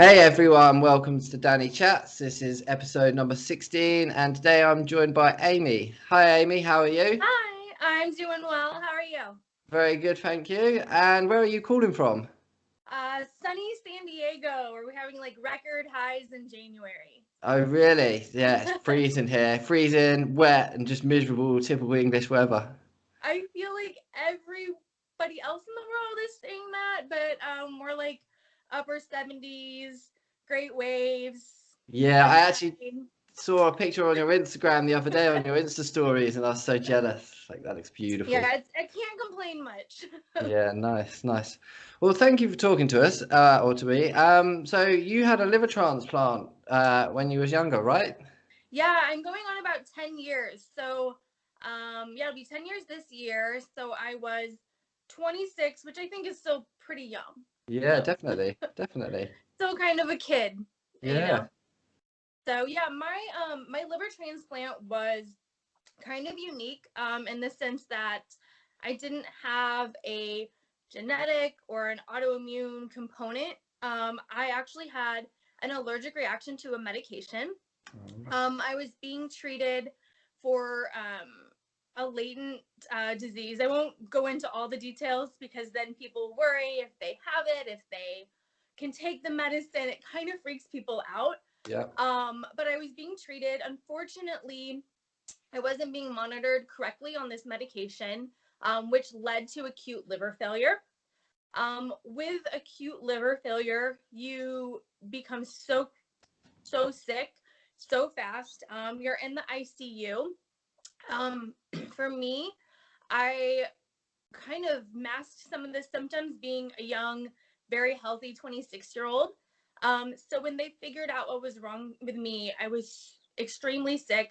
Hey everyone, welcome to Danny Chats. This is episode number 16, and today I'm joined by Amy. Hi Amy, how are you? Hi, I'm doing well. How are you? Very good, thank you. And where are you calling from? Uh, sunny San Diego, where we're having like record highs in January. Oh, really? Yeah, it's freezing here. Freezing, wet, and just miserable, typical English weather. I feel like everybody else in the world is saying that, but um, we're like upper 70s, great waves. Yeah, I actually saw a picture on your Instagram the other day on your Insta stories, and I was so jealous. Like that looks beautiful. Yeah, I can't complain much. yeah, nice, nice. Well, thank you for talking to us, uh, or to me. Um, so you had a liver transplant uh, when you was younger, right? Yeah, I'm going on about 10 years. So, um, yeah, it'll be 10 years this year. So I was 26, which I think is still pretty young. Yeah, definitely, definitely. Still kind of a kid. Yeah. You know? So yeah, my um my liver transplant was kind of unique um in the sense that I didn't have a genetic or an autoimmune component. Um, I actually had an allergic reaction to a medication. Oh, um, I was being treated for um, a latent uh, disease. I won't go into all the details because then people worry if they have it, if they can take the medicine. It kind of freaks people out. Yeah. Um, but I was being treated. Unfortunately, I wasn't being monitored correctly on this medication, um, which led to acute liver failure. Um, with acute liver failure, you become so, so sick so fast. Um, you're in the ICU. Um, for me, I kind of masked some of the symptoms being a young, very healthy 26 year old. Um, so when they figured out what was wrong with me, I was extremely sick.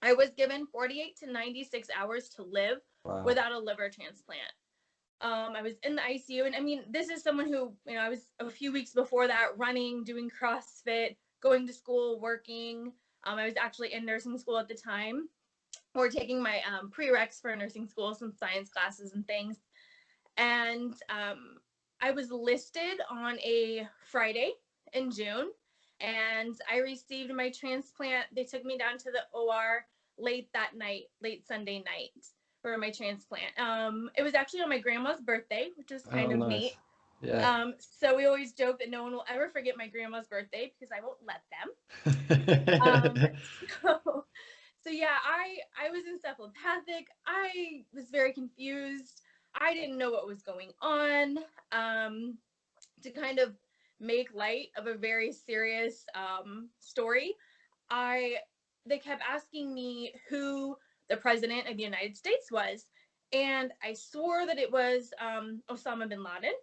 I was given 48 to 96 hours to live wow. without a liver transplant. Um, I was in the ICU, and I mean, this is someone who, you know, I was a few weeks before that running, doing CrossFit, going to school, working. Um, I was actually in nursing school at the time or taking my um, prereqs for nursing school, some science classes and things. And um, I was listed on a Friday in June, and I received my transplant. They took me down to the OR late that night, late Sunday night for my transplant. Um, it was actually on my grandma's birthday, which is kind oh, of nice. neat. Yeah. Um, so we always joke that no one will ever forget my grandma's birthday because I won't let them. um, so so yeah, I I was encephalopathic. I was very confused. I didn't know what was going on. Um, to kind of make light of a very serious um, story, I they kept asking me who the president of the United States was, and I swore that it was um, Osama bin Laden.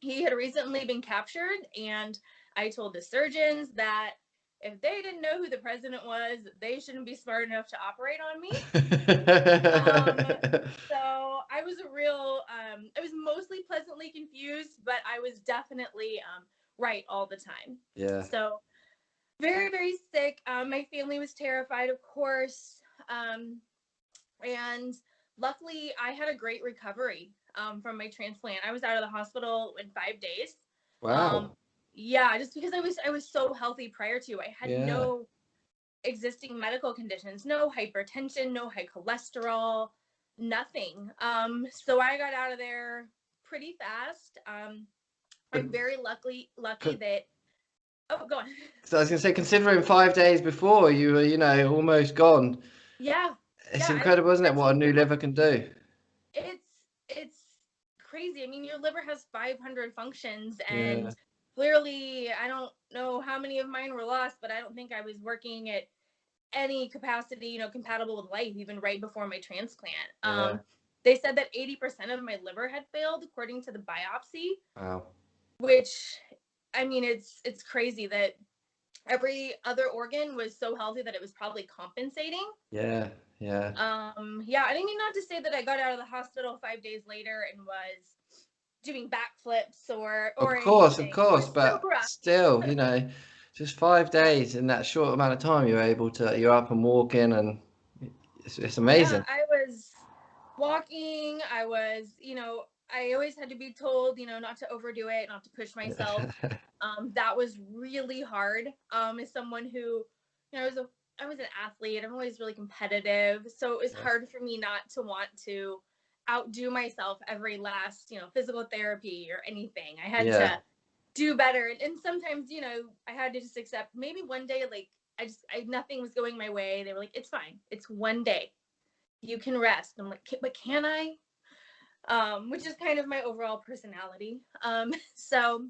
He had recently been captured, and I told the surgeons that if they didn't know who the president was, they shouldn't be smart enough to operate on me. um, so I was a real, um, I was mostly pleasantly confused, but I was definitely um, right all the time. Yeah. So very, very sick. Um, my family was terrified, of course. Um, and luckily, I had a great recovery um, from my transplant. I was out of the hospital in five days. Wow. Yeah just because i was i was so healthy prior to i had yeah. no existing medical conditions no hypertension no high cholesterol nothing. Um so i got out of there pretty fast. Um i'm very lucky lucky that oh go on. So i was gonna say considering five days before you were you know almost gone. Yeah it's yeah, incredible isn't it what a new liver can do? It's it's crazy. I mean your liver has 500 functions and yeah clearly i don't know how many of mine were lost but i don't think i was working at any capacity you know compatible with life even right before my transplant. Yeah. um they said that 80% of my liver had failed according to the biopsy wow. which i mean it's it's crazy that every other organ was so healthy that it was probably compensating. Yeah yeah. Um yeah i didn't mean not to say that i got out of the hospital five days later and was doing backflips or or of course anything. of course but still you know just five days in that short amount of time you're able to you're up and walking and it's, it's amazing yeah, i was walking i was you know I always had to be told, you know, not to overdo it, not to push myself. um, that was really hard. Um, as someone who, you know, I was a I was an athlete. I'm always really competitive, so it was hard for me not to want to outdo myself every last, you know, physical therapy or anything. I had Yeah. to do better, and, and sometimes, you know, I had to just accept. Maybe one day, like I just, I nothing was going my way. They were like, "It's fine. It's one day. You can rest." I'm like, "But can I?" Um, which is kind of my overall personality. Um, so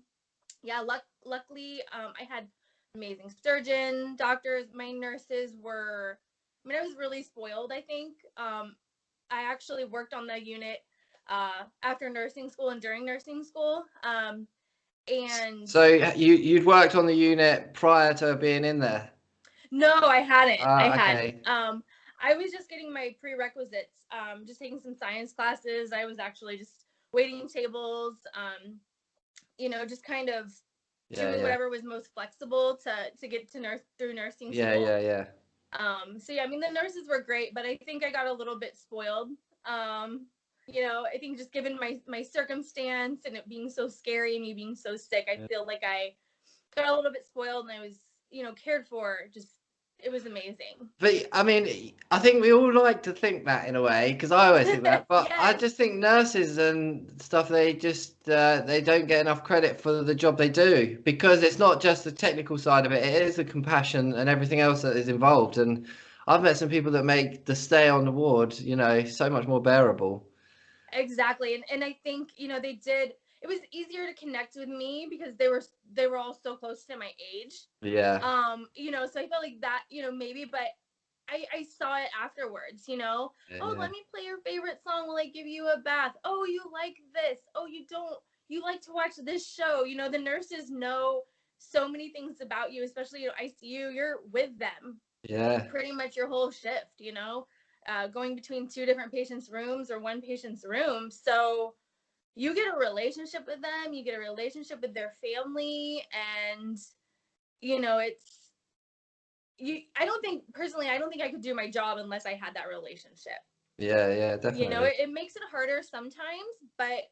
yeah, luck, luckily, um, I had amazing surgeon, doctors. My nurses were, I mean, I was really spoiled, I think. Um, I actually worked on the unit uh, after nursing school and during nursing school. Um, and so you you'd worked on the unit prior to being in there. no, I hadn't. Ah, I hadn't. Um, I was just getting my prerequisites, um, just taking some science classes. I was actually just waiting tables, um, you know, just kind of Yeah, doing yeah, whatever was most flexible to to get to nurse through nursing yeah, school. Yeah, yeah, yeah. Um, so yeah, I mean the nurses were great, but I think I got a little bit spoiled. Um, you know, I think just given my my circumstance and it being so scary and me being so sick, I feel like I got a little bit spoiled and I was, you know, cared for. Just it was amazing. But I mean, I think we all like to think that in a way, because I always think that. But I just think nurses and stuff they just uh, they don't get enough credit for the job they do because it's not just the technical side of it; it is the compassion and everything else that is involved. And I've met some people that make the stay on the ward, you know, so much more bearable. Exactly. And and I think, you know, they did it was easier to connect with me because they were they were all so close to my age. Yeah, um you know so i felt like that you know maybe but i i saw it afterwards you know? Yeah, oh let me play your favorite song while i give you a bath. Oh you like this. Oh you don't you like to watch this show. You know the nurses know so many things about you especially you know icu you're with them yeah. pretty much your whole shift you know? Uh, going between two different patients rooms or one patient's room. So you get a relationship with them you get a relationship with their family and you know it's you i don't think personally i don't think i could do my job unless i had that relationship Yeah, yeah, definitely. you know it, it makes it harder sometimes but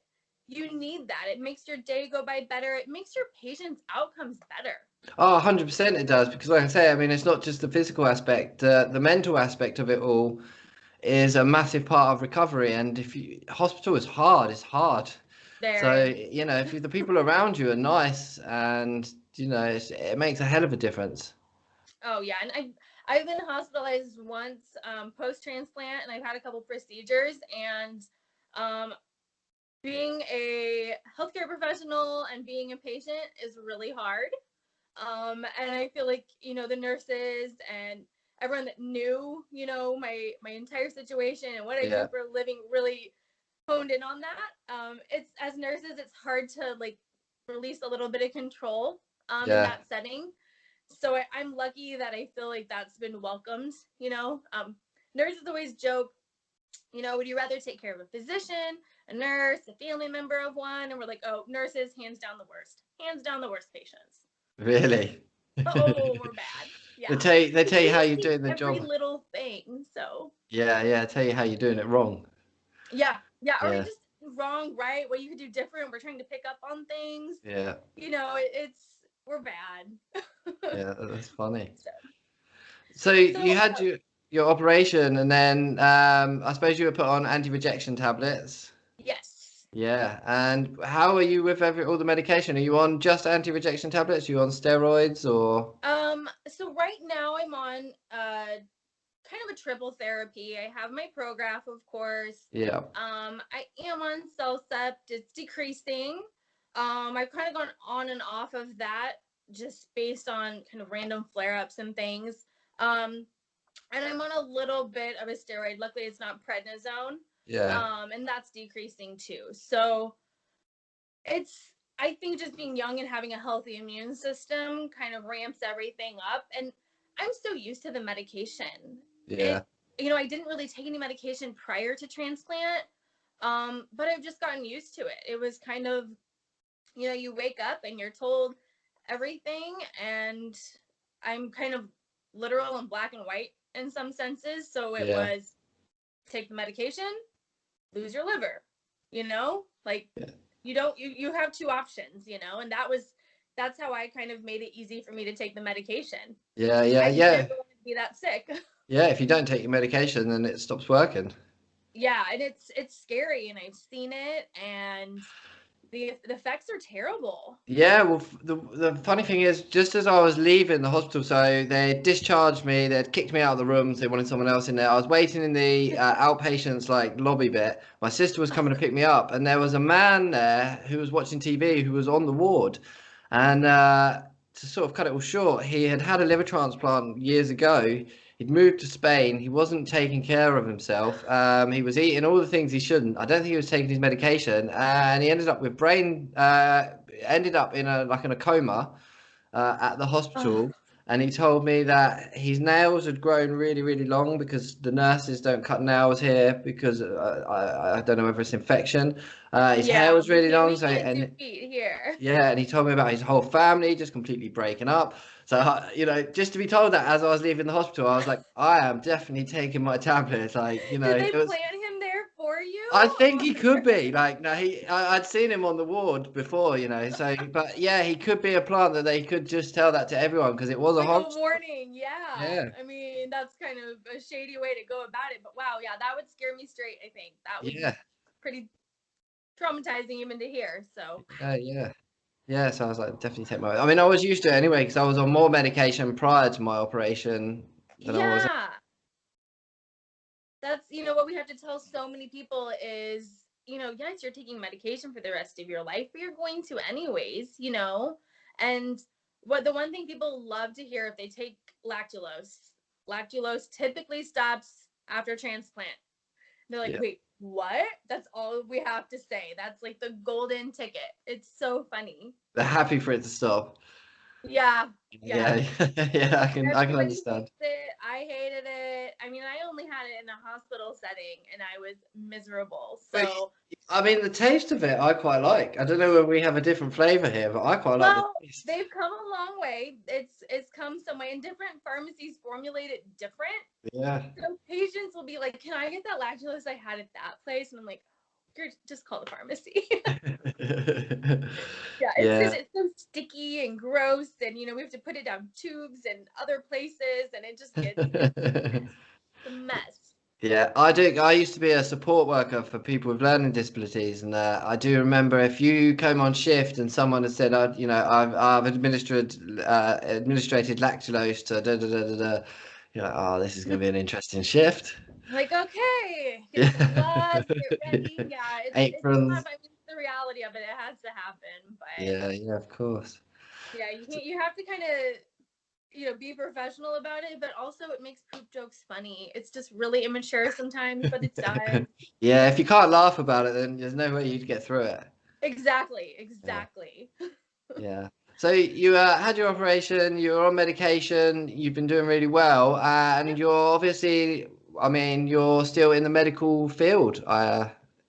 you need that it makes your day go by better it makes your patients outcomes better Oh, 100% it does. Because, like I say, I mean, it's not just the physical aspect, uh, the mental aspect of it all is a massive part of recovery. And if you, hospital is hard, it's hard. there So, you know, if the people around you are nice and, you know, it's, it makes a hell of a difference. Oh yeah, and I've I've been hospitalized once um, post transplant, and I've had a couple procedures. And um, being a healthcare professional and being a patient is really hard. Um, and I feel like you know the nurses and everyone that knew you know my my entire situation and what I Yeah. do for a living really honed in on that. Um, it's as nurses, it's hard to like release a little bit of control um, Yeah. in that setting so I, I'm lucky that I feel like that's been welcomed. You know, um, nurses always joke, you know, would you rather take care of a physician, a nurse, a family member of one? And we're like, oh, nurses, hands down the worst, hands down the worst patients. Really. Oh, we're bad. Yeah. They tell you, they tell you how you're doing the every job. little thing. So Yeah, yeah, tell you how you're doing it wrong. yeah, yeah. Or Yeah. just wrong, right? What you could do different. We're trying to pick up on things. Yeah, You know, it, it's we're bad. yeah, that's funny. So- So you had your your operation, and then um, I suppose you were put on anti-rejection tablets. Yeah, and how are you with every all the medication? Are you on just anti-rejection tablets? Are you on steroids or? Um, so right now I'm on uh kind of a triple therapy. I have my Prograf, of course. Yeah, Um, I am on Cellcept. It's decreasing. Um, I've kind of gone on and off of that just based on kind of random flare-ups and things. Um, and I'm on a little bit of a steroid. Luckily, it's not prednisone yeah, um, and that's decreasing too. So it's I think just being young and having a healthy immune system kind of ramps everything up. And I'm so used to the medication. yeah, You know, I didn't really take any medication prior to transplant, um, but I've just gotten used to it. It was kind of, you know, you wake up and you're told everything, and I'm kind of literal and black and white in some senses. So it Yeah. was take the medication, lose your liver. you know like Yeah. you don't you, you have two options you know and that was that's how i kind of made it easy for me to take the medication Yeah, yeah, I yeah. never wanted to be that sick Yeah, if you don't take your medication, then it stops working. yeah and it's it's scary and i've seen it and the, the effects are terrible Yeah, well, f- the the funny thing is, just as I was leaving the hospital, so they discharged me, they'd kicked me out of the rooms, they wanted someone else in there. I was waiting in the uh, outpatients like lobby bit. My sister was coming to pick me up, and there was a man there who was watching TV who was on the ward, and uh, to sort of cut it all short, he had had a liver transplant years ago. He'd moved to Spain. He wasn't taking care of himself. Um, he was eating all the things he shouldn't. I don't think he was taking his medication, and he ended up with brain. Uh, ended up in a like in a coma uh, at the hospital. And he told me that his nails had grown really, really long because the nurses don't cut nails here because uh, I, I don't know whether it's infection. Uh, his hair was really long, so and feet here yeah, and he told me about his whole family just completely breaking up. So, you know, just to be told that as I was leaving the hospital, I was like, I am definitely taking my tablets. Like, you know, did they was. plant him there for you I think he could be like no, he. I, I'd seen him on the ward before, you know. So, but yeah, he could be a plant that they could just tell that to everyone because it was a like hospital. a warning yeah. Yeah. i mean that's kind of a shady way to go about it but wow yeah that would scare me straight i think that would Yeah, be pretty traumatizing even to hear so yeah, yeah, yeah. So I was like, definitely take my. I mean, I was used to it anyway because I was on more medication prior to my operation than I was. yeah that's you know what we have to tell so many people is you know yes you're taking medication for the rest of your life but you're going to anyways you know and what the one thing people love to hear if they take lactulose lactulose typically stops after transplant they're like Yeah. wait what? That's all we have to say. That's like the golden ticket. It's so funny. They're happy for it stop. yeah Yeah, yeah, I can, I can understand. I hated it. I mean, I only had it in a hospital setting, and I was miserable. So, I mean, the taste of it, I quite like. I don't know whether we have a different flavor here, but I quite like Well, the taste. they've come a long way. It's it's come some way, and different pharmacies formulate it different. Yeah, So patients will be like, "Can I get that lactulose I had at that place?" And I'm like, "You're just call the pharmacy." yeah, it's Yeah. just it's so sticky and gross, and you know we have to put it down tubes and other places, and it just gets a mess. Yeah, I do. I used to be a support worker for people with learning disabilities, and uh, I do remember if you came on shift and someone had said, "I, you know, I've I've administered uh, administrated lactulose to da da da da da," you're like, "Oh, this is going to be an interesting shift." Like, okay, get gloves, get ready. Yeah, it's, it's Aprons. tough. I mean, it's the reality of it. It has to happen, but Yeah, yeah, of course. yeah, you can't, you have to kind of you know be professional about it, but also it makes poop jokes funny. It's just really immature sometimes, but it's done. Yeah, if you can't laugh about it, then there's no way you'd get through it. exactly, exactly. Yeah. So you uh, had your operation, you were on medication, you've been doing really well, uh, and you're obviously, I mean, you're still in the medical field, uh,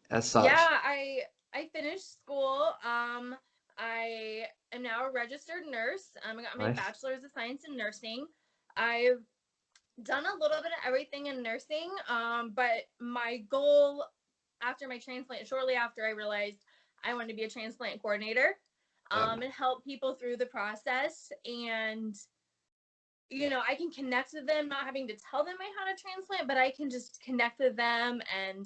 as such. Yeah, I I finished school. Um, I am now a registered nurse. Um, I got my Nice. bachelor's of science in nursing. I've done a little bit of everything in nursing. Um, but my goal after my transplant, shortly after, I realized I wanted to be a transplant coordinator. Yeah. Um, and help people through the process and you know, I can connect with them, not having to tell them I had a transplant, but I can just connect with them and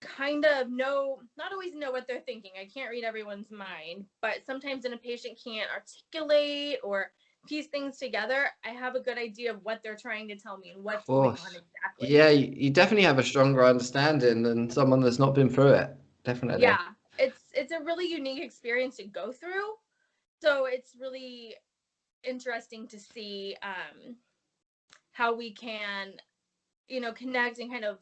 kind of know, not always know what they're thinking. I can't read everyone's mind, but sometimes when a patient can't articulate or piece things together, I have a good idea of what they're trying to tell me and what's going on exactly. Yeah, you, you definitely have a stronger understanding than someone that's not been through it. Definitely. yeah it's it's a really unique experience to go through so it's really interesting to see um how we can you know connect and kind of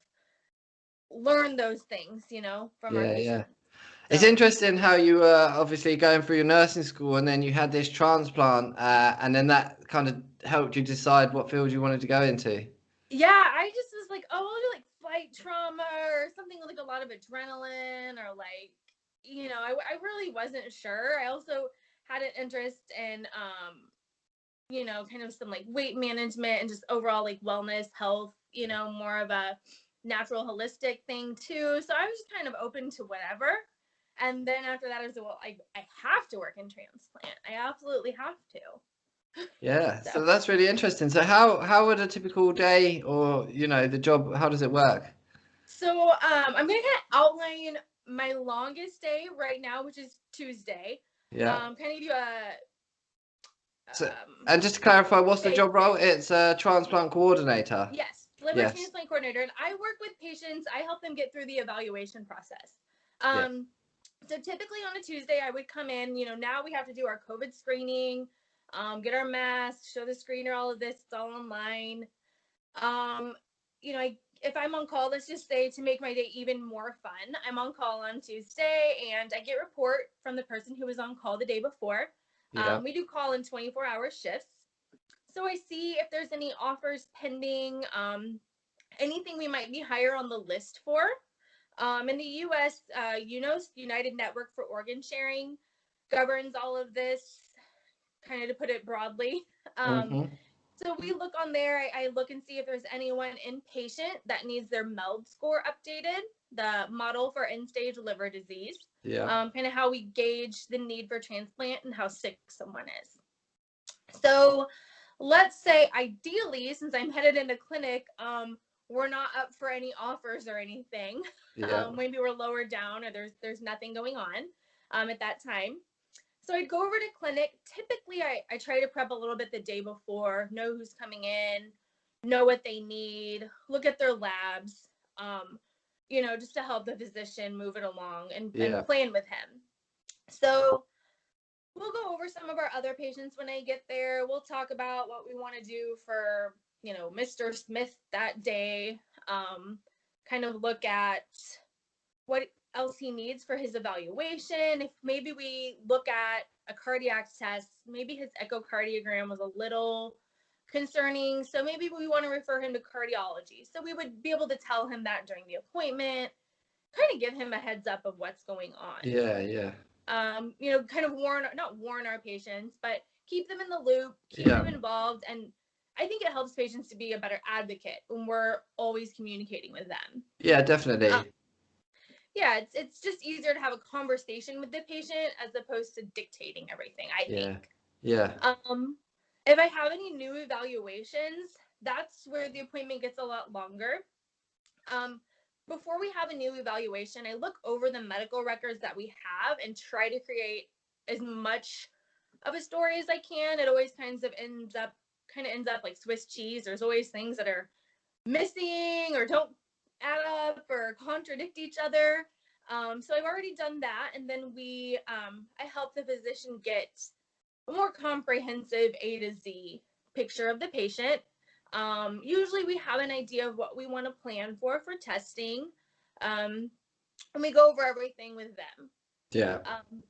learn those things you know from our Yeah, yeah. It's interesting how you were obviously going through your nursing school and then you had this transplant, uh, and then that kind of helped you decide what field you wanted to go into. yeah i just was like oh i'll do like flight trauma or something with like a lot of adrenaline or like you know I, I really wasn't sure i also had an interest in um you know kind of some like weight management and just overall like wellness health you know more of a natural holistic thing too. So I was just kind of open to whatever. And then after that, I was like, well, I, I have to work in transplant. I absolutely have to. Yeah, So- so that's really interesting. So how how would a typical day or you know the job how does it work? So um, I'm gonna kind of outline my longest day right now, which is Tuesday. Yeah. Um, kind of give you a. So- um, And just to clarify, what's the job role? It's a transplant coordinator. Yes, liver Yes. transplant coordinator, and I work with patients. I help them get through the evaluation process. Um, So typically on a Tuesday, I would come in. You know, now we have to do our COVID screening, um, get our masks, show the screener all of this. It's all online. Um, you know, I, if I'm on call, let's just say to make my day even more fun, I'm on call on Tuesday, and I get report from the person who was on call the day before. Yeah. Um, we do call in 24 hour shifts. So I see if there's any offers pending, um, anything we might be higher on the list for. Um, in the US, uh, UNOS, United Network for Organ Sharing, governs all of this, kind of to put it broadly. Um, Mhm. So we look on there, I, I look and see if there's anyone inpatient that needs their MELD score updated, the model for end stage liver disease Yeah. um, kind of how we gauge the need for transplant and how sick someone is. So let's say ideally, since I'm headed into clinic, um, we're not up for any offers or anything. Yeah. Um, maybe we're lower down or there's there's nothing going on um, at that time. So I'd go over to clinic. Typically, I, I try to prep a little bit the day before, know who's coming in, know what they need, look at their labs, um, you know, just to help the physician move it along and, Yeah. and plan with him. So we'll go over some of our other patients when I get there. We'll talk about what we want to do for, you know, Mr. Smith that day. Um, kind of look at what else he needs for his evaluation. If maybe we look at a cardiac test, maybe his echocardiogram was a little concerning. So maybe we want to refer him to cardiology. So we would be able to tell him that during the appointment, kind of give him a heads up of what's going on Yeah. Yeah. um, you know, kind of warn, not warn our patients, but keep them in the loop, keep Yeah. them involved. And I think it helps patients to be a better advocate when we're always communicating with them. Yeah. Definitely. Uh, Yeah, it's, it's just easier to have a conversation with the patient as opposed to dictating everything, I Yeah. think. Yeah. Um, if I have any new evaluations, that's where the appointment gets a lot longer. Um, before we have a new evaluation, I look over the medical records that we have and try to create as much of a story as I can. It always kind of ends up kind of ends up like Swiss cheese. There's always things that are missing or don't add up or contradict each other. Um, so I've already done that, and then we um, I help the physician get a more comprehensive A to Z picture of the patient. Um, usually, we have an idea of what we want to plan for for testing, um, and we go over everything with them. Yeah. Um,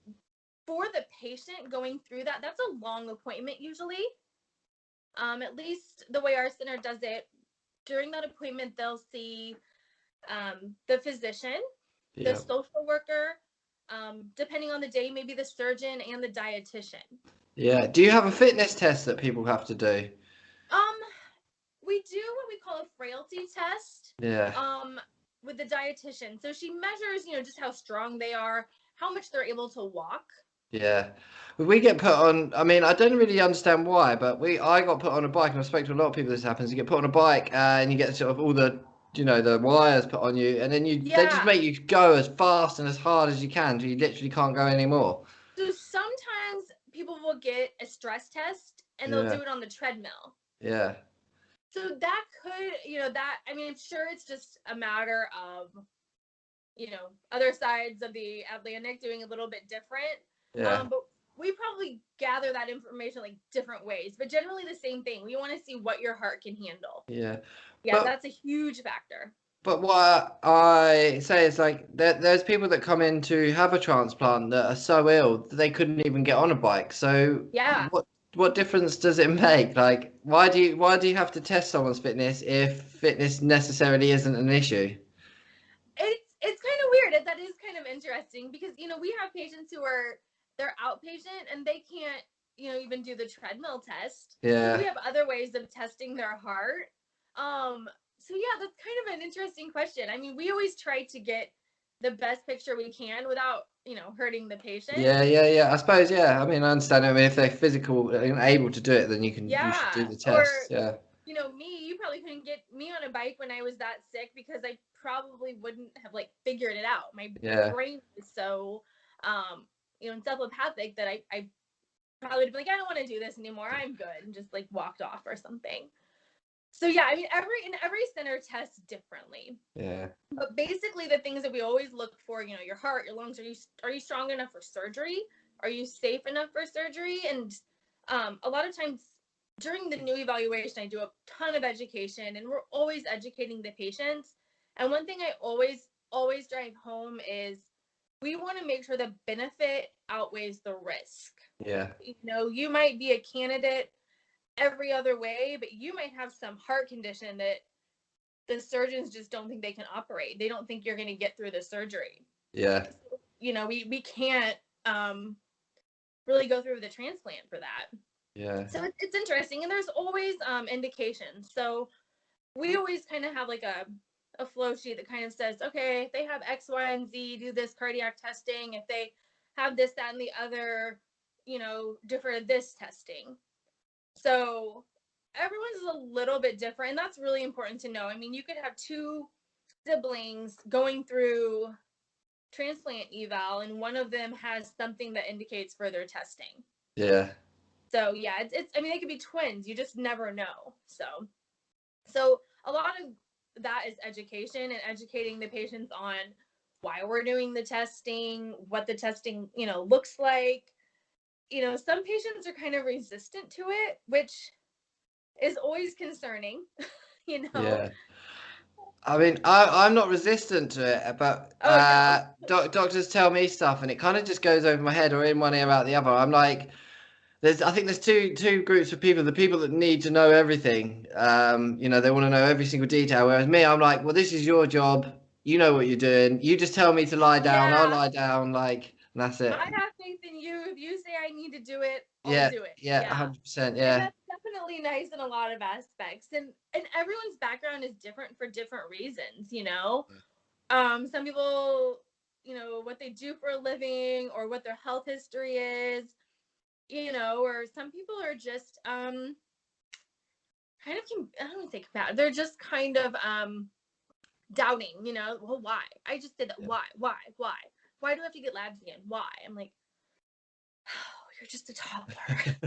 for the patient going through that, that's a long appointment usually. Um, at least the way our center does it, during that appointment, they'll see um, the physician, the social worker, um, depending on the day, maybe the surgeon and the dietitian. Yeah. Do you have a fitness test that people have to do? Um, we do what we call a frailty test Yeah. um, with the dietitian. So she measures, you know, just how strong they are, how much they're able to walk. Yeah. We get put on, I mean, I don't really understand why, but we I got put on a bike and I spoke to a lot of people this happens. You get put on a bike uh, and you get sort of all the, you know, the wires put on you and then you they just make you go as fast and as hard as you can till you literally can't go anymore. So sometimes people will get a stress test and they'll Yeah. do it on the treadmill. Yeah. So that could, you know, that I mean, I'm sure it's just a matter of, you know, other sides of the Atlantic doing a little bit different. Yeah. Um, but we probably gather that information like different ways, but generally the same thing. We want to see what your heart can handle. Yeah. Yeah, But- that's a huge factor. But what I say is like there, there's people that come in to have a transplant that are so ill that they couldn't even get on a bike. So Yeah. what what difference does it make? Like why do you why do you have to test someone's fitness if fitness necessarily isn't an issue? It's it's kind of weird. That is kind of interesting because you know we have patients who are they're outpatient and they can't you know even do the treadmill test. Yeah. We have other ways of testing their heart. Um, so yeah, that's kind of an interesting question. I mean, we always try to get the best picture we can without, you know, hurting the patient. Yeah, yeah, yeah. I suppose, yeah. I mean, I understand. I mean, if they're physical and able to do it, then you can Yeah, you should do the or- test. yeah. You know, me, you probably couldn't get me on a bike when I was that sick because I probably wouldn't have like figured it out. My Yeah. brain is so um, you know, encephalopathic that I, I probably would have been like, I don't want to do this anymore. I'm good and just like walked off or something. So yeah, I mean every in every center tests differently. Yeah. but basically the things that we always look for you know your heart your lungs are you are you strong enough for surgery are you safe enough for surgery and um, a lot of times during the new evaluation i do a ton of education and we're always educating the patients and one thing i always always drive home is we want to make sure the benefit outweighs the risk Yeah. you know you might be a candidate every other way but you might have some heart condition that the surgeons just don't think they can operate. They don't think you're going to get through the surgery. Yeah. you know we we can't um really go through the transplant for that. Yeah. so it's, it's interesting and there's always um indications. So we always kind of have like a a flow sheet that kind of says okay if they have x y and z do this cardiac testing. If they have this that and the other you know different this testing so everyone's a little bit different and that's really important to know i mean you could have two siblings going through transplant eval and one of them has something that indicates further testing Yeah. so yeah, it's, it's I mean they could be twins. You just never know. So so a lot of that is education and educating the patients on why we're doing the testing, what the testing, you know, looks like. You know, some patients are kind of resistant to it, which is always concerning, you know. Yeah. I mean, I, I'm not resistant to it, but Oh, no. uh, doc- doctors tell me stuff, and it kind of just goes over my head, or in one ear out the other. I'm like, there's, I think there's two two groups of people: the people that need to know everything, um, you know, they want to know every single detail. Whereas me, I'm like, well, this is your job. You know what you're doing. You just tell me to lie down. I'll lie down. Like, and that's it. I have faith in you. If you say I need to do it, I'll Yeah, do it. Yeah, hundred percent. And Yeah, that's definitely nice in a lot of aspects. And and everyone's background is different for different reasons, you know. Um, some people, you know, what they do for a living or what their health history is, you know, or some people are just um kind of I don't want to say combative. They're just kind of um doubting, you know, well why? I just did that. Yeah. Why? Why? Why? Why do I have to get labs again? Why? I'm like, oh, you're just a toddler.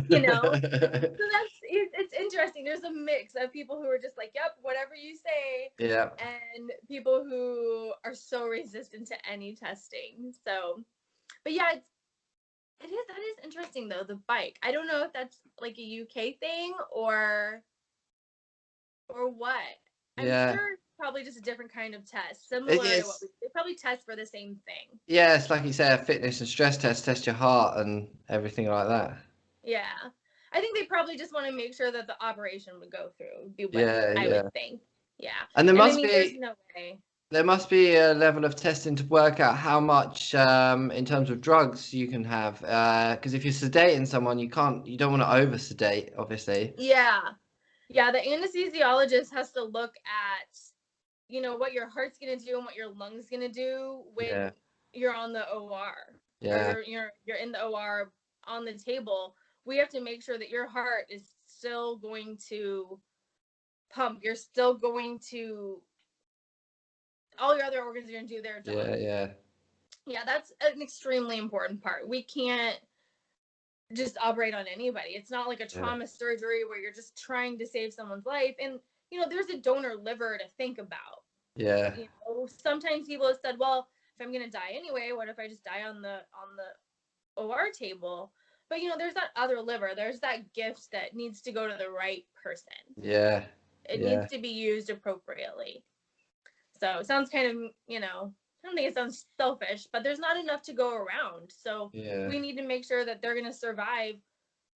you know? so that's it, it's interesting there's a mix of people who are just like yep whatever you say yeah, and people who are so resistant to any testing so but yeah it's it is that is interesting though the bike i don't know if that's like a uk thing or or what i'm Yeah. sure probably just a different kind of test similar to what we, they probably test for the same thing yeah. It's like you say, a fitness and stress test, test your heart and everything like that. Yeah. I think they probably just want to make sure that the operation would go through. Would be what Yeah, I yeah. would think. Yeah. And there And I must mean, be no way. there must be a level of testing to work out how much um, in terms of drugs you can have because if you're sedating someone you can't you don't want to over sedate obviously Yeah. Yeah. The anesthesiologist has to look at, you know, what your heart's going to do and what your lungs going to do when Yeah. you're on the OR. yeah you're, you're, you're in the OR on the table. We have to make sure that your heart is still going to pump. You're still going to, all your other organs are going to do their job. yeah yeah Yeah, that's an extremely important part. We can't just operate on anybody. It's not like a Yeah. trauma surgery where you're just trying to save someone's life. And you know, there's a donor liver to think about. Yeah You know, sometimes people have said, "Well, if I'm gonna die anyway, what if I just die on the on the OR table?" But you know, there's that other liver. There's that gift that needs to go to the right person. yeah It Yeah. needs to be used appropriately. So it sounds kind of, you know, I don't think it sounds selfish, but there's not enough to go around. So yeah we need to make sure that they're going to survive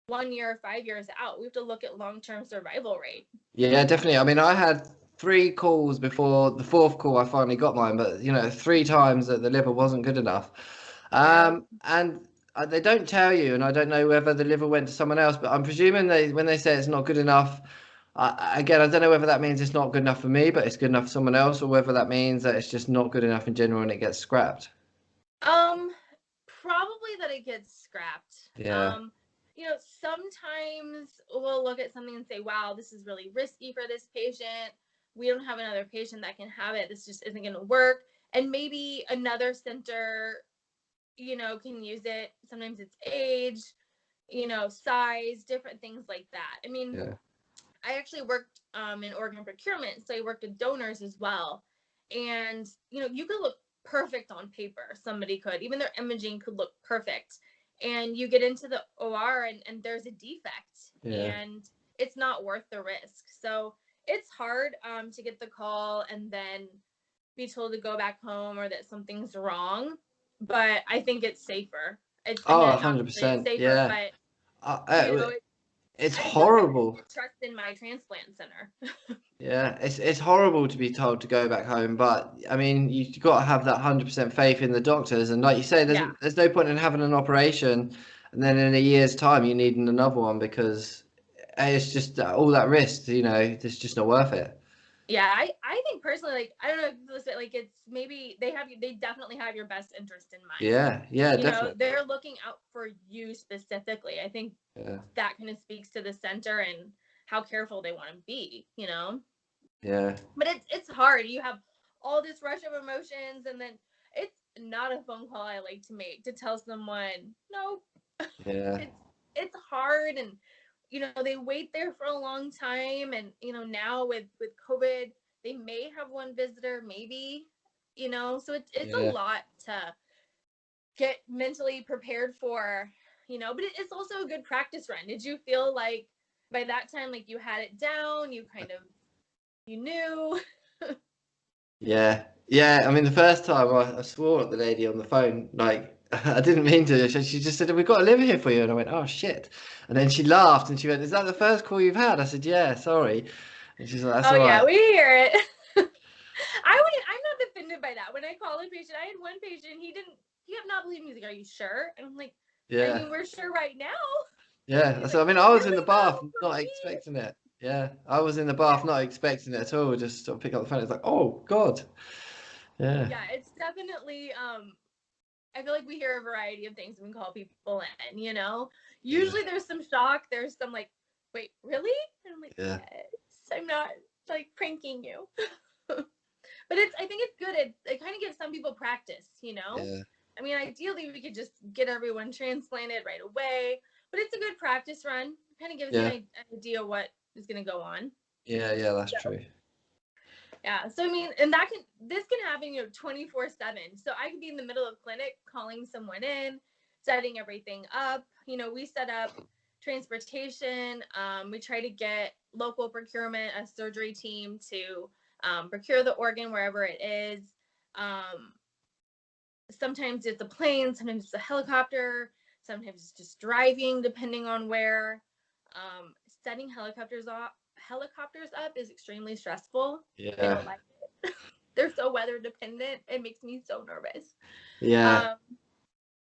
one year, five years out. We have to look at long term survival rate. yeah definitely i mean i had three calls before the fourth call i finally got mine but you know three times that the liver wasn't good enough um and uh, they don't tell you and i don't know whether the liver went to someone else but i'm presuming they when they say it's not good enough I, again, I don't know whether that means it's not good enough for me, but it's good enough for someone else, or whether that means that it's just not good enough in general and it gets scrapped. Um, probably that it gets scrapped. Yeah. Um, you know, sometimes we'll look at something and say, wow, this is really risky for this patient. We don't have another patient that can have it. This just isn't going to work. And maybe another center, you know, can use it. Sometimes it's age, you know, size, different things like that. I mean, Yeah. I actually worked um, in organ procurement, so I worked with donors as well. And you know, you could look perfect on paper. Somebody could, even their imaging could look perfect. And you get into the OR and, and there's a defect, Yeah. and it's not worth the risk. So it's hard um, to get the call and then be told to go back home or that something's wrong. But I think it's safer. It's Oh, mean, obviously it's 100%, safer, yeah. But Uh, uh, you know, it- it's I horrible. Trust in my transplant center. Yeah, it's it's horrible to be told to go back home, but I mean, you've got to have that hundred percent faith in the doctors, and like you say, there's Yeah. there's no point in having an operation, and then in a year's time you need another one because it's just uh, all that risk, you know, it's just not worth it. Yeah, I, I think personally, like I don't know, this- like it's maybe they have you, they definitely have your best interest in mind. Yeah, yeah, you know, definitely. they're looking out for you specifically. I think Yeah, that kind of speaks to the center and how careful they want to be. You know, yeah, but it's it's hard. You have all this rush of emotions, and then it's not a phone call I like to make to tell someone no. yeah, It's it's hard and you know they wait there for a long time and you know now with with covid they may have one visitor maybe you know so it's it's Yeah. a lot to get mentally prepared for you know but it, it's also a good practice run did you feel like by that time like you had it down you kind of you knew yeah, yeah. I mean, the first time I, I swore at the lady on the phone, like I didn't mean to. She, just said, "We've got a liver here for you," and I went, "Oh shit!" And then she laughed and she went, "Is that the first call you've had?" I said, "Yeah, sorry." And she's like, "That's oh yeah right." we hear it i would i'm not offended by that when i call a patient i had one patient he didn't he have not believed me he's like are you sure and i'm like I Yeah, mean, we're sure right now. yeah. He's So I mean, I was in the bath, not me?" expecting it. Yeah, I was in the bath, not expecting it at all. Just sort of pick up the phone. It's like, oh god. Yeah, Yeah, it's definitely. Um, I feel like we hear a variety of things when we call people in. You know, usually there's some shock. There's some like, wait, really? And I'm like, Yeah. yes, I'm not like pranking you. but it's. I think it's good. It it kind of gives some people practice. You know. yeah, I mean, ideally we could just get everyone transplanted right away, but it's a good practice run. Kind of gives Yeah. you an idea what is going to go on. yeah, yeah. That's Yeah. true. Yeah. So I mean, and that can this can happen, you know, 24 7. So I could be in the middle of clinic calling someone in, setting everything up. You know, we set up transportation. Um, we try to get local procurement, a surgery team to um, procure the organ wherever it is. Um, sometimes it's a plane, sometimes it's a helicopter, sometimes it's just driving, depending on where. Um, setting helicopters up, helicopters up is extremely stressful. Yeah, like. They're so weather dependent. It makes me so nervous. yeah, Um,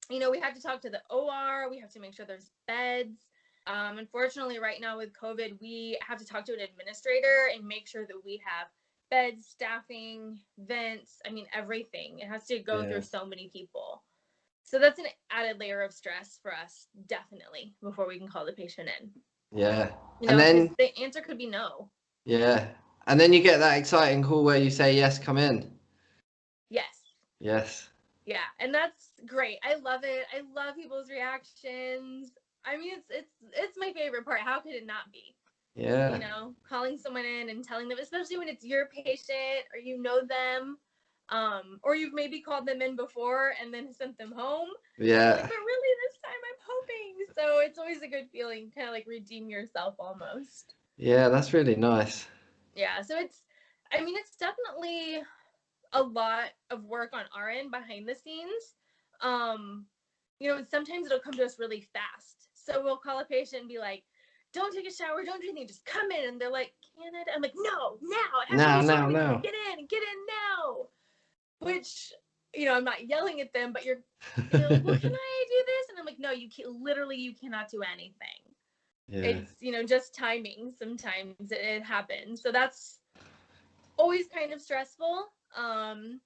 you know, we have to talk to the OR. We have to make sure there's beds. Um, unfortunately, right now with COVID, we have to talk to an administrator and make sure that we have beds, staffing, vents. I mean, everything. It has to go Yeah. through so many people. So that's an added layer of stress for us, definitely, before we can call the patient in. Yeah. You And then- the answer could be no. Yeah. And then you get that exciting call where you say, yes, come in. Yes. Yes. Yeah, and that's great. I love it. I love people's reactions. I mean, it's it's it's my favorite part. How could it not be? Yeah. You know, calling someone in and telling them, especially when it's your patient or you know them, um, or you've maybe called them in before and then sent them home. Like, Yeah. but really, this time I'm hoping. So it's always a good feeling, kind of like redeem yourself almost. Yeah, that's really nice. Yeah, so it's, I mean, it's definitely a lot of work on our end behind the scenes. Um, you know, sometimes it'll come to us really fast. So we'll call a patient and be like, "Don't take a shower, don't do anything, just come in." And they're like, "Can I?" I'm like, "No, now, I have to Now, take a shower, now, now." get in, get in now." Which, you know, I'm not yelling at them, but you're, you know, well, can I do this? And I'm like, "No, you can literally, you cannot do anything." Yeah. it's you know just timing sometimes it, it happens so that's always kind of stressful um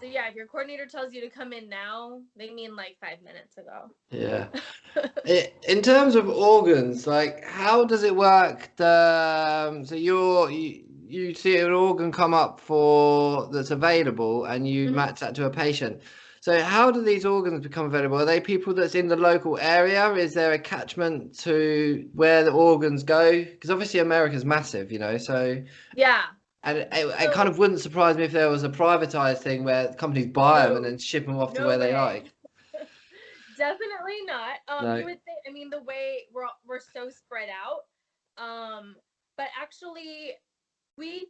so yeah if your coordinator tells you to come in now they mean like five minutes ago Yeah. In terms of organs, like how does it work? The, um, so you're you, you see an organ come up for that's available and you Mhm. match that to a patient. So how do these organs become available? Are they people that's in the local area? Is there a catchment to where the organs go? Because obviously America's massive, you know, so yeah and it, it kind of wouldn't surprise me if there was a privatized thing where companies buy them and then ship them off to No where they like. definitely not um No. you would think i mean the way we're we're so spread out um but actually we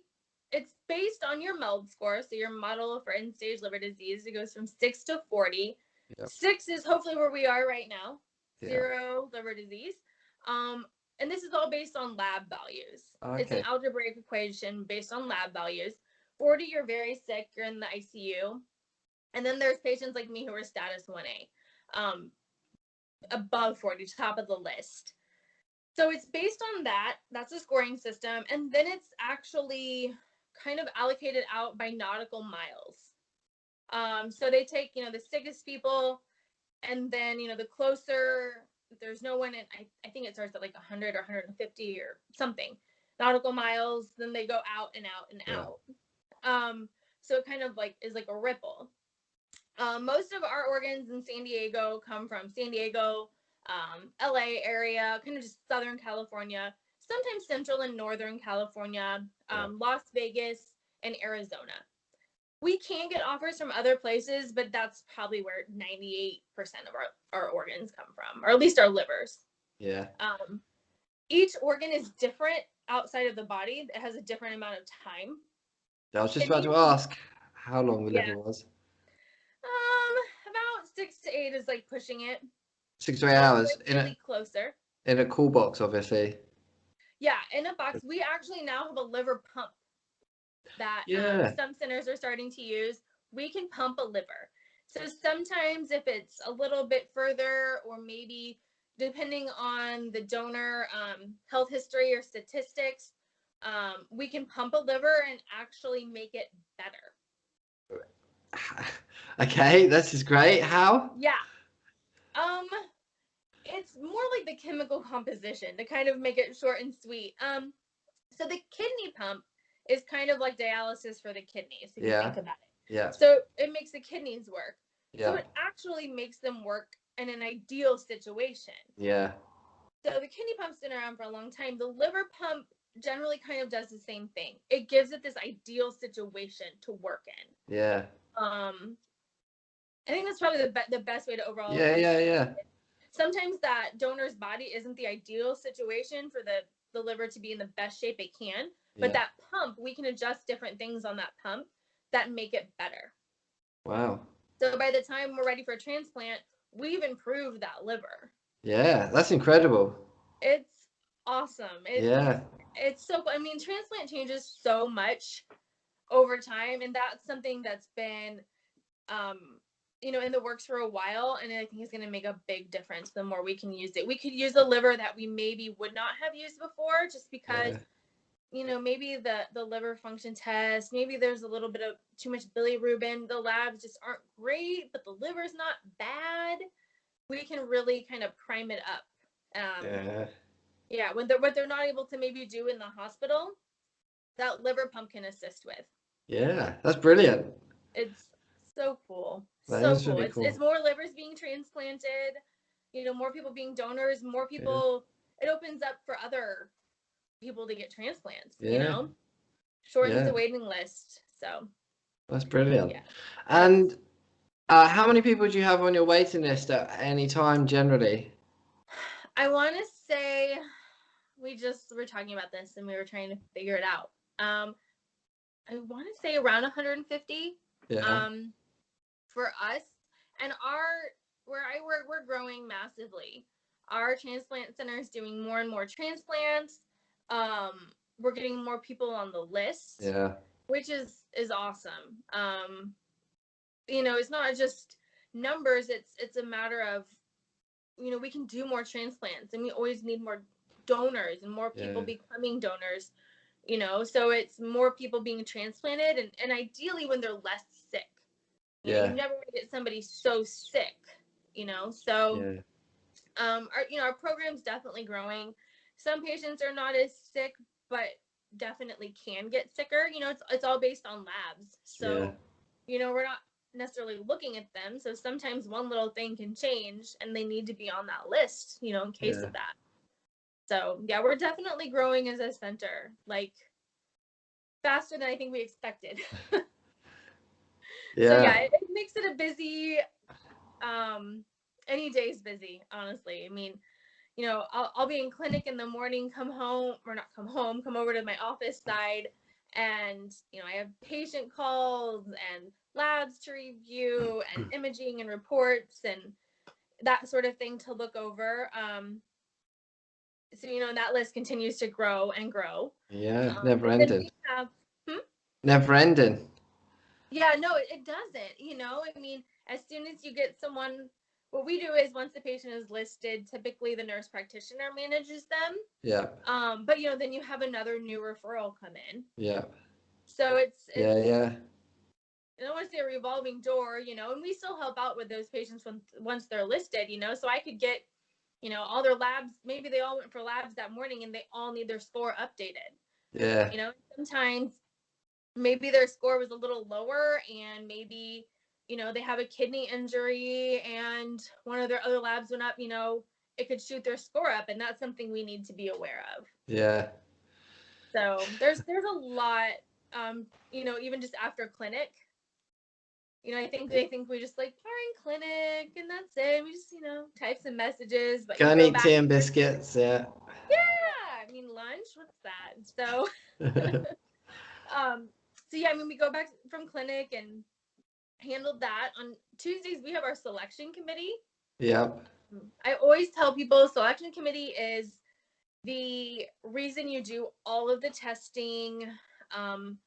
it's based on your meld score so your model for end stage liver disease it goes from 6 to 40 Yep. 6 is hopefully where we are right now. Yeah. zero liver disease. Um and this is all based on lab values. It's an algebraic equation based on lab values. 40 you're very sick you're in the icu and then there's patients like me who are status 1a um, above 40, top of the list. So it's based on that. That's a scoring system. And then it's actually kind of allocated out by nautical miles. Um, so they take, you know, the sickest people, and then, you know, the closer, there's no one in, I, I think it starts at like 100 or 150 or something nautical miles, then they go out and out and Yeah. out. Um, so it kind of like is like a ripple. Um, most of our organs in San Diego come from San Diego, um, LA area, kind of just Southern California, sometimes Central and Northern California, um, Las Vegas, and Arizona. We can get offers from other places, but that's probably where 98% of our, our organs come from, or at least our livers. Yeah. Um, each organ is different outside of the body. It has a different amount of time. I was just about to ask how long the Yeah. liver was. Um, about six to eight is like pushing it. Six to eight So hours in a closer. in a cool box, obviously. Yeah, in a box. We actually now have a liver pump that Yeah. um, some centers are starting to use. We can pump a liver. So sometimes if it's a little bit further, or maybe depending on the donor um, health history or statistics, um, we can pump a liver and actually make it better. okay, this is great. How? Yeah. Um it's more like the chemical composition to kind of make it short and sweet. Um so the kidney pump is kind of like dialysis for the kidneys if Yeah. you think about it. Yeah. So it makes the kidneys work. Yeah. So it actually makes them work in an ideal situation. Yeah. So the kidney pump's been around for a long time. The liver pump generally kind of does the same thing. It gives it this ideal situation to work in. Yeah. Um I think that's probably the, be- the best way to overall Yeah. Yeah. Yeah. Sometimes that donor's body isn't the ideal situation for the the liver to be in the best shape it can but Yeah. that pump we can adjust different things on that pump that make it better Wow. so by the time we're ready for a transplant we've improved that liver Yeah, that's incredible. it's awesome it's, Yeah. it's so i mean transplant changes so much over time and that's something that's been um you know in the works for a while and i think it's going to make a big difference the more we can use it we could use a liver that we maybe would not have used before just because Yeah. you know maybe the the liver function test maybe there's a little bit of too much bilirubin the labs just aren't great but the liver's not bad we can really kind of prime it up um Yeah. yeah, when they're what they're not able to maybe do in the hospital, that liver pump can assist with. Yeah. That's brilliant. It's so cool. That so cool. really It's, cool. it's more livers being transplanted, you know, more people being donors, more people it opens up for other people to get transplants, Yeah. you know. Shortens Yeah. the waiting list. So That's brilliant. Yeah. And uh, how many people do you have on your waiting list at any time generally? I wanna say we just were talking about this and we were trying to figure it out. Um I wanna say around 150. Yeah. um for us and our where i work we're growing massively our transplant center is doing more and more transplants um we're getting more people on the list yeah. which is is awesome um you know it's not just numbers it's it's a matter of you know we can do more transplants and we always need more donors and more people Yeah. becoming donors you know so it's more people being transplanted and, and ideally when they're less sick you know, Yeah. you never get somebody so sick you know so Yeah. um our you know our program's definitely growing some patients are not as sick but definitely can get sicker you know it's, it's all based on labs so Yeah. you know we're not necessarily looking at them so sometimes one little thing can change and they need to be on that list you know in case Yeah. of that so yeah we're definitely growing as a center like faster than i think we expected Yeah. so yeah it, it makes it a busy um any day's busy honestly i mean you know I'll, I'll be in clinic in the morning come home or not come home come over to my office side and you know i have patient calls and labs to review and imaging and reports and that sort of thing to look over um so you know that list continues to grow and grow Yeah. Um, Never ending. have Never ending. Yeah, no, it, it doesn't. You know, I mean, as soon as you get someone, what we do is once the patient is listed, typically the nurse practitioner manages them. Yeah. Um, but you know, then you have another new referral come in. Yeah. So it's, it's Yeah. Yeah. I don't want to say a revolving door, you know, and we still help out with those patients when once they're listed, you know. So I could get, you know, all their labs. Maybe they all went for labs that morning and they all need their score updated. Yeah. you know sometimes maybe their score was a little lower and maybe you know they have a kidney injury and one of their other labs went up you know it could shoot their score up and that's something we need to be aware of Yeah. so there's there's a lot um you know even just after clinic you know i think they think we just like are in clinic and that's it we just you know type some messages but Can't eat tea and biscuits. Yeah. yeah i mean lunch what's that so um so yeah i mean we go back from clinic and handled that. On tuesdays we have our selection committee. Yep. i always tell people selection committee is the reason you do all of the testing um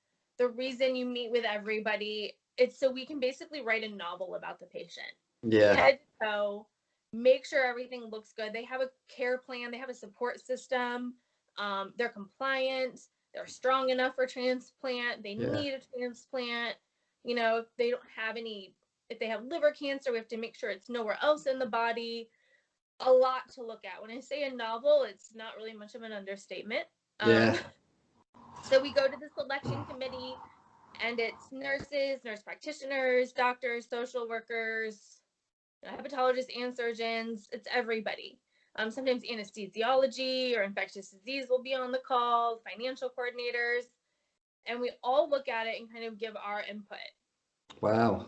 the reason you meet with everybody. It's so we can basically write a novel about the patient. Yeah. head toe, make sure everything looks good. They have a care plan, they have a support system, um, they're compliant, they're strong enough for transplant, they Yeah. need a transplant. You know, if they don't have any, if they have liver cancer, we have to make sure it's nowhere else in the body. A lot to look at. When I say a novel, it's not really much of an understatement. Um, yeah. so we go to the selection committee and it's nurses, nurse practitioners, doctors, social workers, hepatologists and surgeons. It's everybody. Um, sometimes anesthesiology or infectious disease will be on the call, financial coordinators, and we all look at it and kind of give our input. Wow.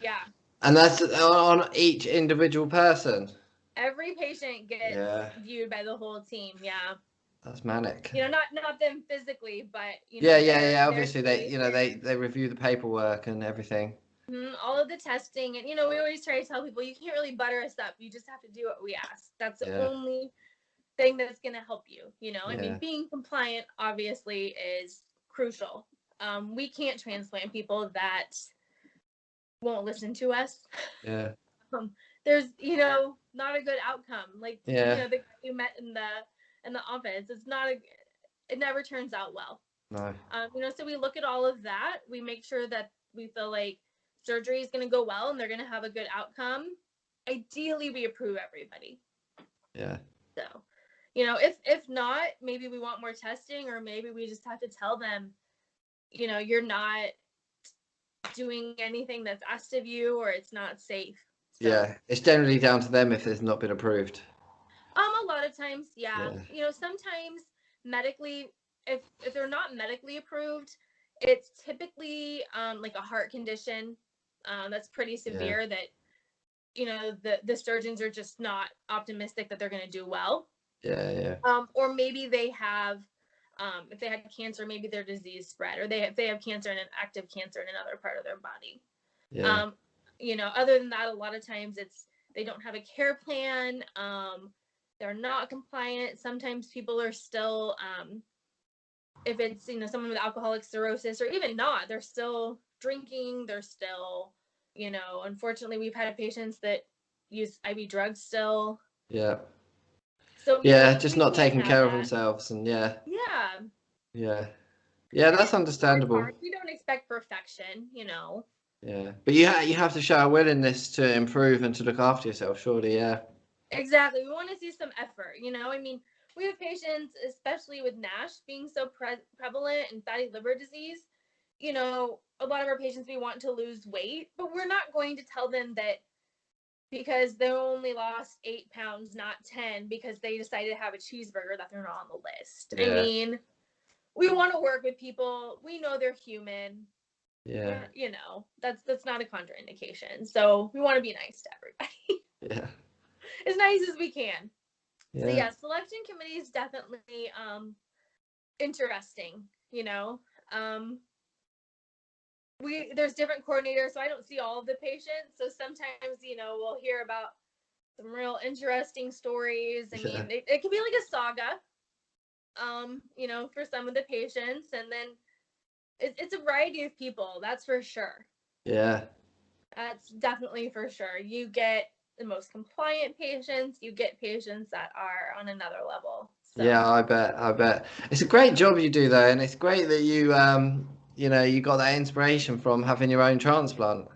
Yeah, And that's on each individual person. every patient gets Yeah. viewed by the whole team. Yeah, That's manic. you know, not not them physically, but you know, Yeah, yeah, yeah. Obviously, they, you know, they they review the paperwork and everything. Mhm, all of the testing and you know we always try to tell people you can't really butter us up you just have to do what we ask that's the Yeah. only thing that's going to help you you know i mean being compliant obviously is crucial um, we can't transplant people that won't listen to us Yeah. there's you know not a good outcome like Yeah. you know the guy you met in the in the office it's not a it never turns out well No. um, you know, so we look at all of that. We make sure that we feel like surgery is going to go well and they're going to have a good outcome. Ideally, we approve everybody. Yeah. So, you know, if if not, maybe we want more testing, or maybe we just have to tell them, you know, you're not doing anything that's asked of you, or it's not safe. So, Yeah. It's generally down to them if it's not been approved. Um, a lot of times, yeah. Yeah. You know, sometimes medically, if if they're not medically approved, it's typically um like a heart condition, um that's pretty severe that, you know, the the surgeons are just not optimistic that they're going to do well. Yeah. Yeah. Um, or maybe they have, um, if they had cancer, maybe their disease spread, or they if they have cancer and an active cancer in another part of their body. Yeah. Um, you know, other than that, a lot of times it's they don't have a care plan. Um, they're not compliant. Sometimes people are still, um, if it's you know someone with alcoholic cirrhosis or even not, they're still drinking. They're still, you know, unfortunately, we've had patients that use IV drugs still. yeah. So Yeah, just not taking care of themselves, and yeah, Yeah. yeah, yeah. That's understandable. We don't expect perfection, you know. Yeah, but you ha- you have to show a willingness to improve and to look after yourself. Surely, yeah, Exactly. We want to see some effort, you know. I mean, we have patients, especially with NASH being so pre- prevalent and fatty liver disease. You know, a lot of our patients we want to lose weight, but we're not going to tell them that because they only lost eight pounds, not ten, because they decided to have a cheeseburger that they're not on the list. I mean, we want to work with people. We know they're human. yeah, You know, that's that's not a contraindication. So we want to be nice to everybody, yeah, as nice as we can. yeah. So yeah, selection committee is definitely um interesting, you know. Um we there's different coordinators, so I don't see all of the patients. So sometimes, you know, we'll hear about some real interesting stories. I mean, it, it can be like a saga, um, you know, for some of the patients, and then it, it's a variety of people, that's for sure. yeah. That's definitely for sure. You get the most compliant patients, you get patients that are on another level. So, Yeah, I bet. I bet. It's a great job you do though, and it's great that you um you know you got that inspiration from having your own transplant.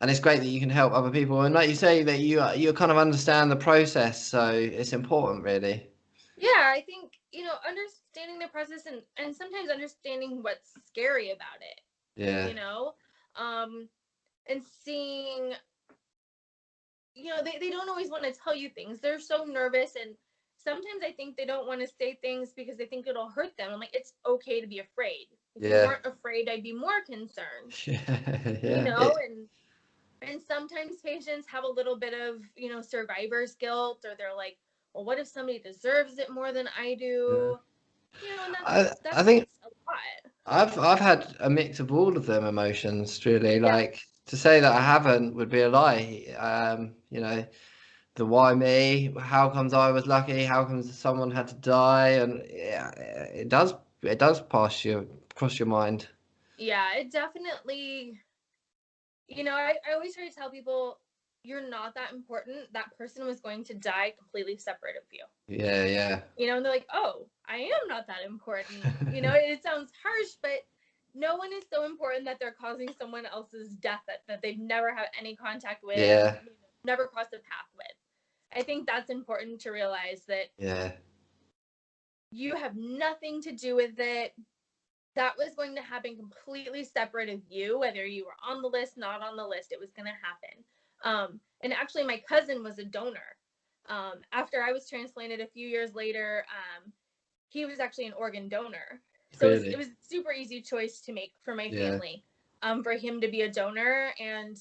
And it's great that you can help other people, and like you say, that you you kind of understand the process, so it's important, really. yeah, I think, you know, understanding the process and, and sometimes understanding what's scary about it, Yeah, you know? Um, and seeing, you know, they, they don't always want to tell you things. They're so nervous and sometimes I think they don't want to say things because they think it'll hurt them. I'm like, it's okay to be afraid. If Yeah. you weren't afraid, I'd be more concerned. yeah, yeah. you know and and sometimes patients have a little bit of you know survivor's guilt or they're like well what if somebody deserves it more than i do you know and that's, I- that's I think- a lot I've I've had a mix of all of them emotions, really. Yeah. Like to say that I haven't would be a lie. Um, you know, the why me? How comes I was lucky? How comes someone had to die? And yeah, it does it does pass you cross your mind. yeah it definitely you know I, I always try to tell people you're not that important. That person was going to die completely separate of you. Yeah, yeah, you know and they're like oh i am not that important. You know it sounds harsh but no one is so important that they're causing someone else's death that, that they've never had any contact with Yeah. never crossed a path with. I think that's important to realize that yeah, you have nothing to do with it that was going to happen completely separate of you whether you were on the list not on the list it was going to happen. Um, and actually my cousin was a donor. Um, after i was transplanted a few years later um, he was actually an organ donor. So it, was, it was a super easy choice to make for my Yeah. family um, for him to be a donor. And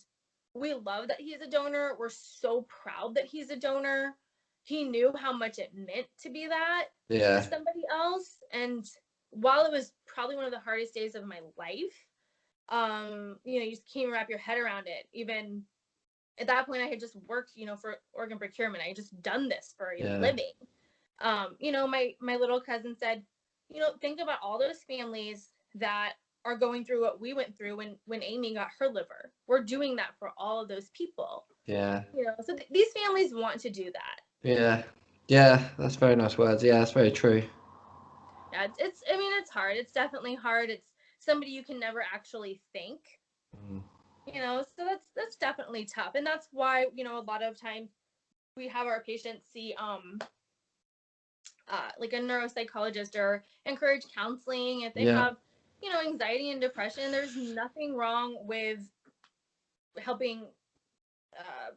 we love that he's a donor. We're so proud that he's a donor. He knew how much it meant to be that yeah, to somebody else. And while it was probably one of the hardest days of my life um you know you just can't wrap your head around it even at that point i had just worked you know for organ procurement i had just done this for a Yeah. living um you know my my little cousin said you know think about all those families that are going through what we went through when when amy got her liver we're doing that for all of those people yeah, you know so th- these families want to do that yeah, yeah. That's very nice words. Yeah, that's very true. Yeah it's, it's i mean it's hard. It's definitely hard. It's somebody you can never actually think Mm. you know so that's that's definitely tough. And that's why you know a lot of times we have our patients see um uh like a neuropsychologist or encourage counseling if they Yeah. have you know anxiety and depression. There's nothing wrong with helping uh,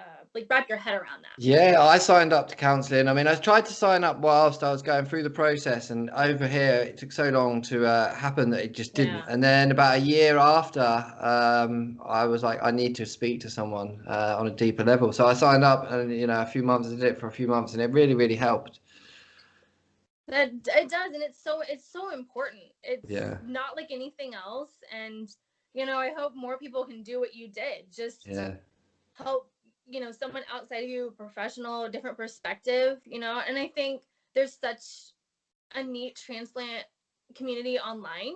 uh like wrap your head around that Yeah, I signed up to counselling. I mean, I tried to sign up whilst I was going through the process, and over here it took so long to uh, happen that it just didn't. Yeah. And then about a year after, um, I was like, I need to speak to someone uh, on a deeper level. So I signed up, and you know, a few months I did it for a few months, and it really, really helped. That it does, and it's so it's so important. It's Yeah. not like anything else, and you know, I hope more people can do what you did. Just Yeah, help, you know, someone outside of you, a professional, a different perspective, you know. And I think there's such a neat transplant community online,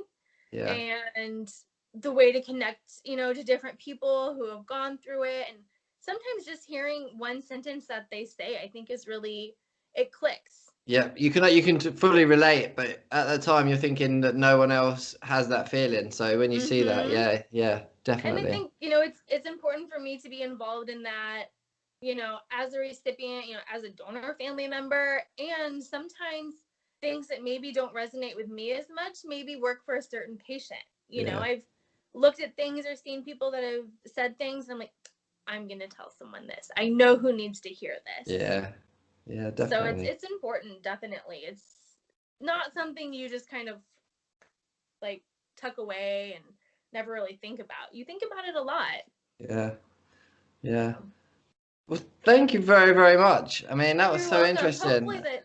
yeah, and the way to connect, you know, to different people who have gone through it, and sometimes just hearing one sentence that they say, I think is really it clicks. Yeah, you can you can fully relate, but at the time you're thinking that no one else has that feeling. So when you see that, Mhm. yeah, yeah, And definitely. I think, you know, it's it's important for me to be involved in that, you know, as a recipient, you know, as a donor family member, and sometimes things that maybe don't resonate with me as much maybe work for a certain patient. You know, I've looked at things or seen people that have said things, and I'm like, I'm gonna tell someone this. I know who needs to hear this. Yeah, yeah, definitely. So it's it's important, definitely. It's not something you just kind of like tuck away and never really think about. You think about it a lot. Yeah, yeah. Well, thank you very, very much. I mean, that was You're so welcome. interesting. Hopefully that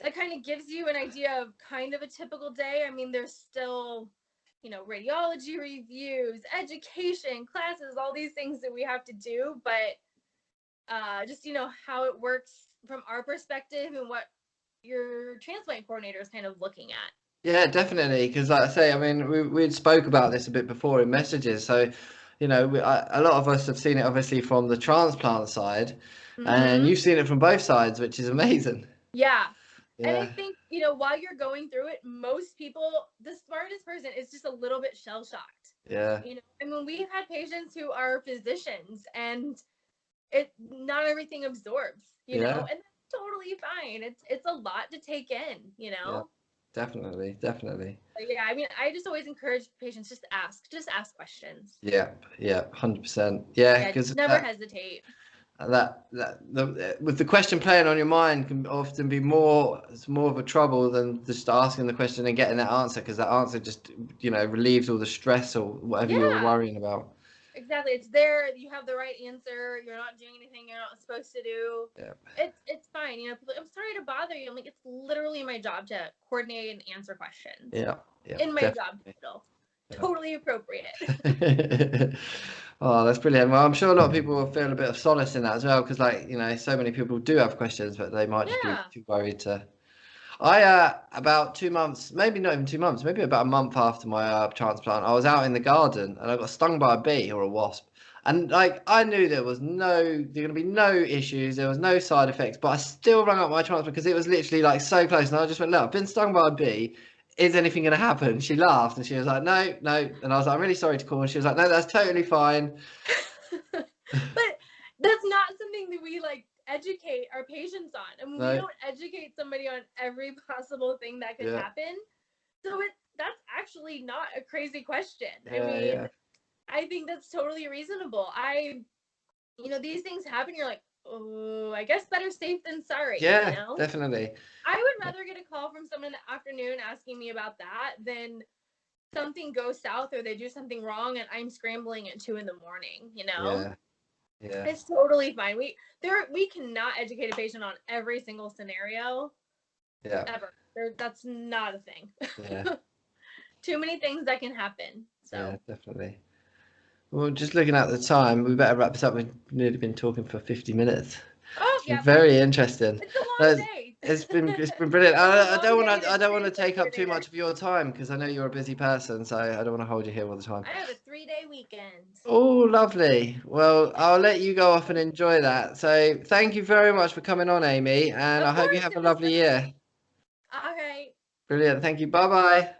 that kind of gives you an idea of kind of a typical day. I mean, there's still, you know, radiology reviews, education, classes, all these things that we have to do, but uh just you know how it works from our perspective and what your transplant coordinator is kind of looking at. Yeah, definitely. Because, like I say, I mean, we we spoke about this a bit before in messages. So, you know, we, I, a lot of us have seen it obviously from the transplant side, and Mhm. you've seen it from both sides, which is amazing. yeah. And I think, you know, while you're going through it, most people, the smartest person is just a little bit shell shocked. yeah, you know i mean we've had patients who are physicians and it not everything absorbs you Yeah. know and that's totally fine it's it's a lot to take in you know Yeah, definitely, definitely. But yeah i mean i just always encourage patients just ask just ask questions Yeah, yeah, hundred percent. Yeah, yeah, because never hesitate that that the, with the question playing on your mind can often be more it's more of a trouble than just asking the question and getting that answer because that answer just you know relieves all the stress or whatever you're worrying about exactly it's there you have the right answer you're not doing anything you're not supposed to do. Yeah. it's it's fine you know i'm sorry to bother you i'm like it's literally my job to coordinate and answer questions. Yeah yeah in my job title. Totally appropriate. Oh that's brilliant. Well i'm sure a lot of people will feel a bit of solace in that as well because like you know so many people do have questions but they might just Yeah. be too worried to I uh about two months, maybe not even two months, maybe about a month after my uh, transplant, I was out in the garden and I got stung by a bee or a wasp. And like I knew there was no there were gonna be no issues, there was no side effects, but I still rang up my transplant because it was literally like so close. And I just went, Look, I've been stung by a bee. Is anything gonna happen? She laughed and she was like, No, no. And I was like, I'm really sorry to call. And she was like, No, that's totally fine. but that's not something that we like educate our patients on. I mean, No. we don't educate somebody on every possible thing that could Yeah. happen. So it that's actually not a crazy question. I mean, yeah. I think that's totally reasonable. I, you know, these things happen. You're like, oh, I guess better safe than sorry. Yeah, you know? definitely. I would rather get a call from someone in the afternoon asking me about that than something goes south or they do something wrong and I'm scrambling at two in the morning. You know. Yeah. Yeah. It's totally fine. We there we cannot educate a patient on every single scenario Yeah. ever. There, that's not a thing. Yeah. Too many things that can happen. So Yeah, definitely. Well, just looking at the time, we better wrap this up. We've nearly been talking for 50 minutes. oh yeah, very interesting. it's a long That's- day. It's been it's been brilliant. I, I don't want to to I don't want to take up too much of your time because I know you're a busy person, so I don't want to hold you here all the time. I have a three day weekend. Oh, lovely. Well, I'll let you go off and enjoy that. So, thank you very much for coming on, Amy, and Of I hope you have a lovely year. All right. Brilliant. Thank you. Bye bye.